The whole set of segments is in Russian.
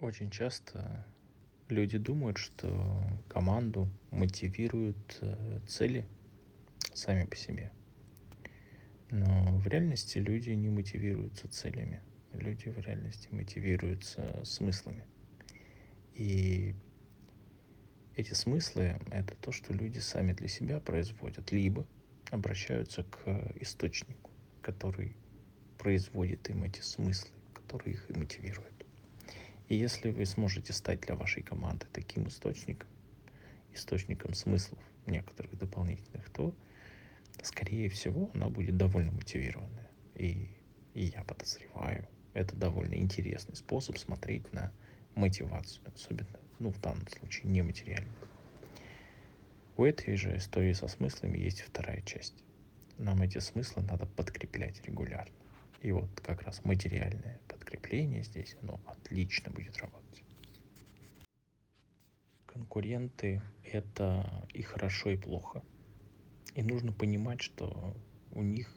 Очень часто люди думают, что команду мотивируют э, цели сами по себе. Но в реальности люди не мотивируются целями. Люди в реальности мотивируются смыслами. И эти смыслы — это то, что люди сами для себя производят, либо обращаются к источнику, который производит им эти смыслы, который их и мотивирует. И если вы сможете стать для вашей команды таким источником, источником смыслов некоторых дополнительных, то, скорее всего, она будет довольно мотивированная. И, и я подозреваю, это довольно интересный способ смотреть на мотивацию, особенно, ну, в данном случае, нематериальную. У этой же истории со смыслами есть вторая часть. Нам эти смыслы надо подкреплять регулярно. И вот как раз материальное подкрепление здесь, оно отлично будет работать. Конкуренты — это и хорошо, и плохо. И нужно понимать, что у них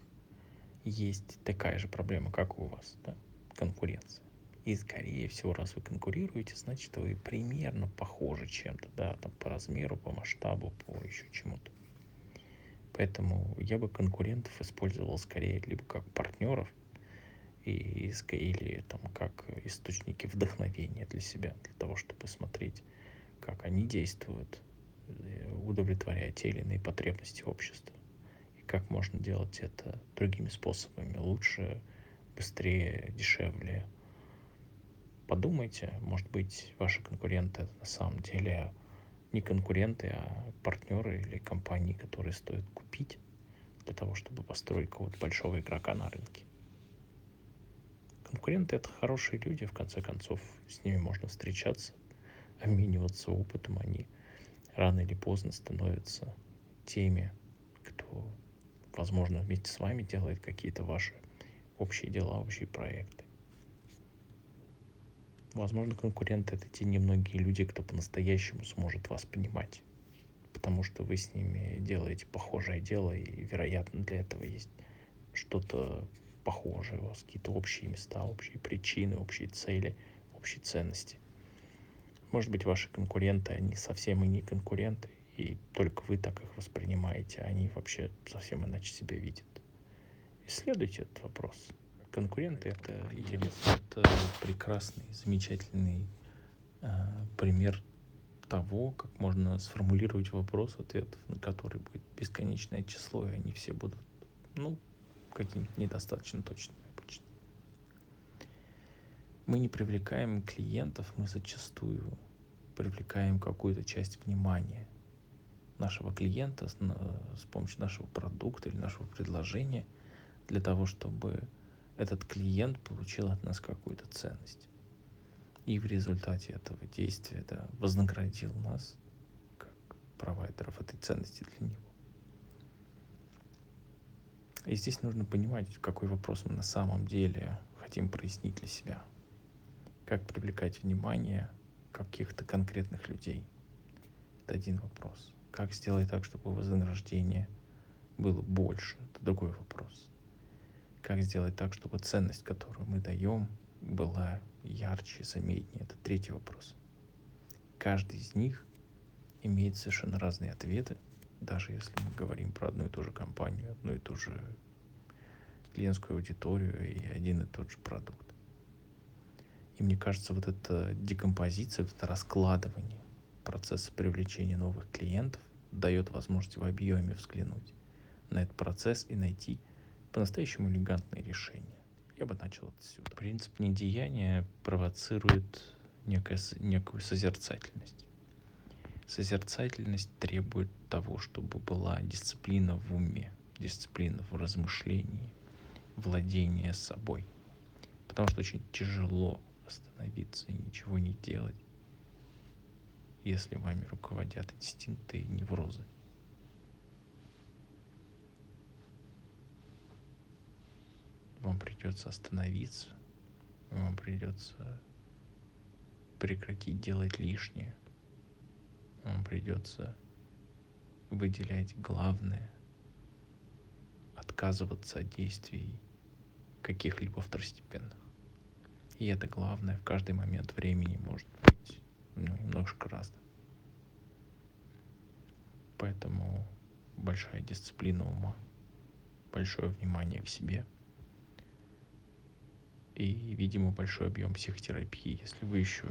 есть такая же проблема, как у вас, да? конкуренция. И, скорее всего, раз вы конкурируете, значит, вы примерно похожи чем-то, да, там, по размеру, по масштабу, по еще чему-то. Поэтому я бы конкурентов использовал скорее либо как партнеров, и, или там как источники вдохновения для себя, для того, чтобы смотреть, как они действуют, э, удовлетворяя те или иные потребности общества. И как можно делать это другими способами, лучше, быстрее, дешевле. Подумайте, может быть, ваши конкуренты на самом деле не конкуренты, а партнеры или компании, которые стоит купить для того, чтобы построить какого-то большого игрока на рынке. Конкуренты — это хорошие люди, в конце концов, с ними можно встречаться, обмениваться опытом, они рано или поздно становятся теми, кто, возможно, вместе с вами делает какие-то ваши общие дела, общие проекты. Возможно, конкуренты — это те немногие люди, кто по-настоящему сможет вас понимать, потому что вы с ними делаете похожее дело, и, вероятно, для этого есть что-то похожие, у вас какие-то общие места, общие причины, общие цели, общие ценности. Может быть, ваши конкуренты, они совсем и не конкуренты, и только вы так их воспринимаете, а они вообще совсем иначе себя видят. Исследуйте этот вопрос. Конкуренты это, это прекрасный, замечательный э, пример того, как можно сформулировать вопрос, ответов на который будет бесконечное число, и они все будут, ну, какими-то недостаточно точными обычно. Мы не привлекаем клиентов, мы зачастую привлекаем какую-то часть внимания нашего клиента с помощью нашего продукта или нашего предложения для того, чтобы этот клиент получил от нас какую-то ценность. И в результате этого действия да, вознаградил нас, как провайдеров этой ценности для него. И здесь нужно понимать, какой вопрос мы на самом деле хотим прояснить для себя. Как привлекать внимание каких-то конкретных людей. Это один вопрос. Как сделать так, чтобы вознаграждение было больше? Это другой вопрос. Как сделать так, чтобы ценность, которую мы даем, была ярче, заметнее? Это третий вопрос. Каждый из них имеет совершенно разные ответы – даже если мы говорим про одну и ту же компанию, одну и ту же клиентскую аудиторию и один и тот же продукт. И мне кажется, вот эта декомпозиция, вот это раскладывание процесса привлечения новых клиентов дает возможность в объеме взглянуть на этот процесс и найти по-настоящему элегантное решение. Я бы начал отсюда. Принцип недеяния провоцирует некое, некую созерцательность. Созерцательность требует того, чтобы была дисциплина в уме, дисциплина в размышлении, владение собой. Потому что очень тяжело остановиться и ничего не делать, если вами руководят инстинкты и неврозы. Вам придется остановиться, вам придется прекратить делать лишнее – вам придется выделять главное, отказываться от действий каких-либо второстепенных. И это главное, в каждый момент времени может быть ну, немножко разным. Поэтому большая дисциплина ума, большое внимание к себе и, видимо, большой объем психотерапии, если вы еще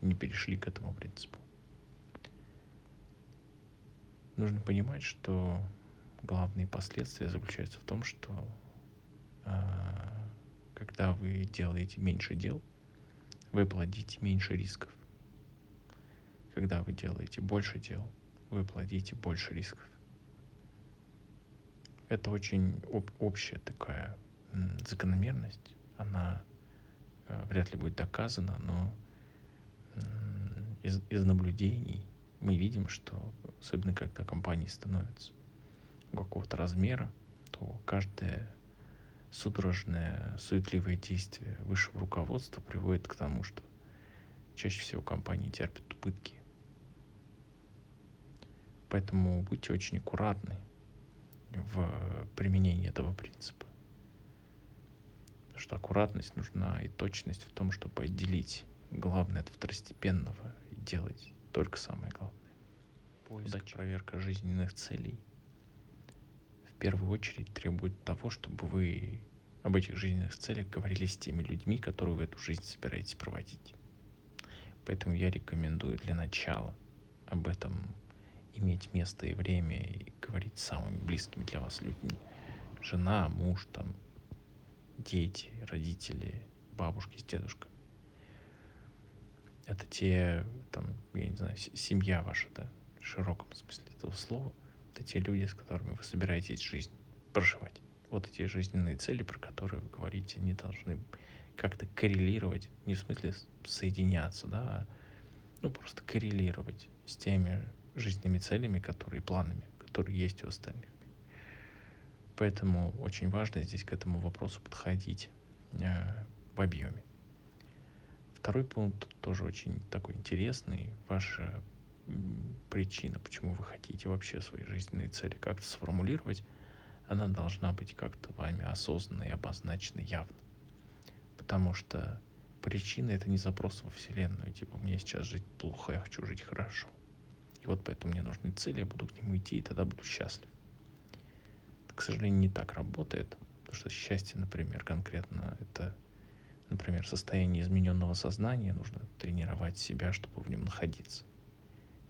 не перешли к этому принципу. Нужно понимать, что главные последствия заключаются в том, что э, когда вы делаете меньше дел, вы плодите меньше рисков. Когда вы делаете больше дел, вы плодите больше рисков. Это очень об, общая такая закономерность. Она э, вряд ли будет доказана, но из, из наблюдений мы видим, что особенно когда компании становятся какого-то размера, то каждое судорожное, суетливое действие высшего руководства приводит к тому, что чаще всего компании терпят убытки. Поэтому будьте очень аккуратны в применении этого принципа. Потому что аккуратность нужна и точность в том, чтобы отделить главное от второстепенного и делать только самое главное. Поиск, Удача. проверка жизненных целей в первую очередь требует того, чтобы вы об этих жизненных целях говорили с теми людьми, которые вы эту жизнь собираетесь проводить. Поэтому я рекомендую для начала об этом иметь место и время и говорить с самыми близкими для вас людьми. Жена, муж, там, дети, родители, бабушки с дедушкой. Это те, там, я не знаю, семья ваша, да, в широком смысле этого слова. Это те люди, с которыми вы собираетесь жизнь проживать. Вот эти жизненные цели, про которые вы говорите, они должны как-то коррелировать, не в смысле соединяться, да, а ну, просто коррелировать с теми жизненными целями, которые планами, которые есть у остальных. Поэтому очень важно здесь к этому вопросу подходить э, в объеме. Второй пункт тоже очень такой интересный. Ваша причина, почему вы хотите вообще свои жизненные цели как-то сформулировать, она должна быть как-то вами осознанно и обозначена явно. Потому что причина — это не запрос во Вселенную, типа, мне сейчас жить плохо, я хочу жить хорошо. И вот поэтому мне нужны цели, я буду к нему идти, и тогда буду счастлив. Это, к сожалению, не так работает, потому что счастье, например, конкретно это, например, состояние измененного сознания, нужно тренировать себя, чтобы в нем находиться.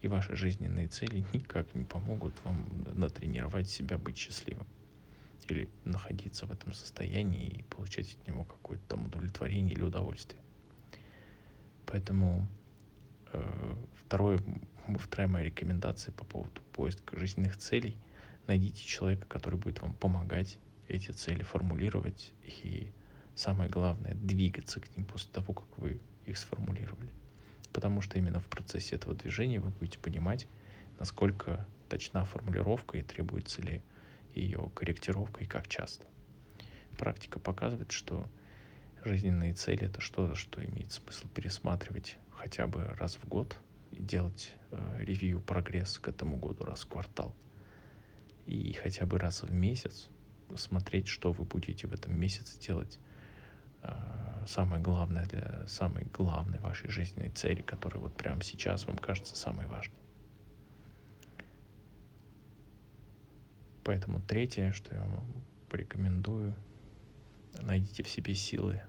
И ваши жизненные цели никак не помогут вам натренировать себя быть счастливым или находиться в этом состоянии и получать от него какое-то там удовлетворение или удовольствие. Поэтому э, второе вторая моя рекомендация по поводу поиска жизненных целей. Найдите человека, который будет вам помогать эти цели формулировать и самое главное, двигаться к ним после того, как вы их сформулировали. Потому что именно в процессе этого движения вы будете понимать, насколько точна формулировка и требуется ли ее корректировка и как часто. Практика показывает, что жизненные цели это что-то, что имеет смысл пересматривать хотя бы раз в год и делать э, ревью прогресс к этому году раз в квартал. И хотя бы раз в месяц смотреть, что вы будете в этом месяце делать. Э, самое главное для самой главной вашей жизненной цели, которая вот прямо сейчас вам кажется самой важной. Поэтому третье, что я вам порекомендую, найдите в себе силы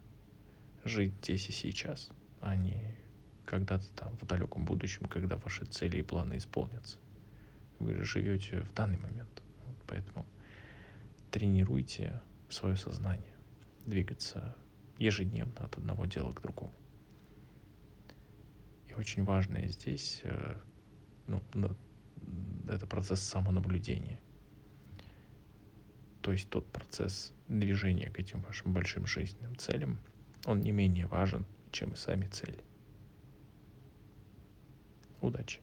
жить здесь и сейчас, а не когда-то там в далеком будущем, когда ваши цели и планы исполнятся. Вы же живете в данный момент. Поэтому тренируйте свое сознание, двигаться ежедневно от одного дела к другому. И очень важное здесь э, ну, это процесс самонаблюдения. То есть тот процесс движения к этим вашим большим жизненным целям, он не менее важен, чем и сами цели. Удачи!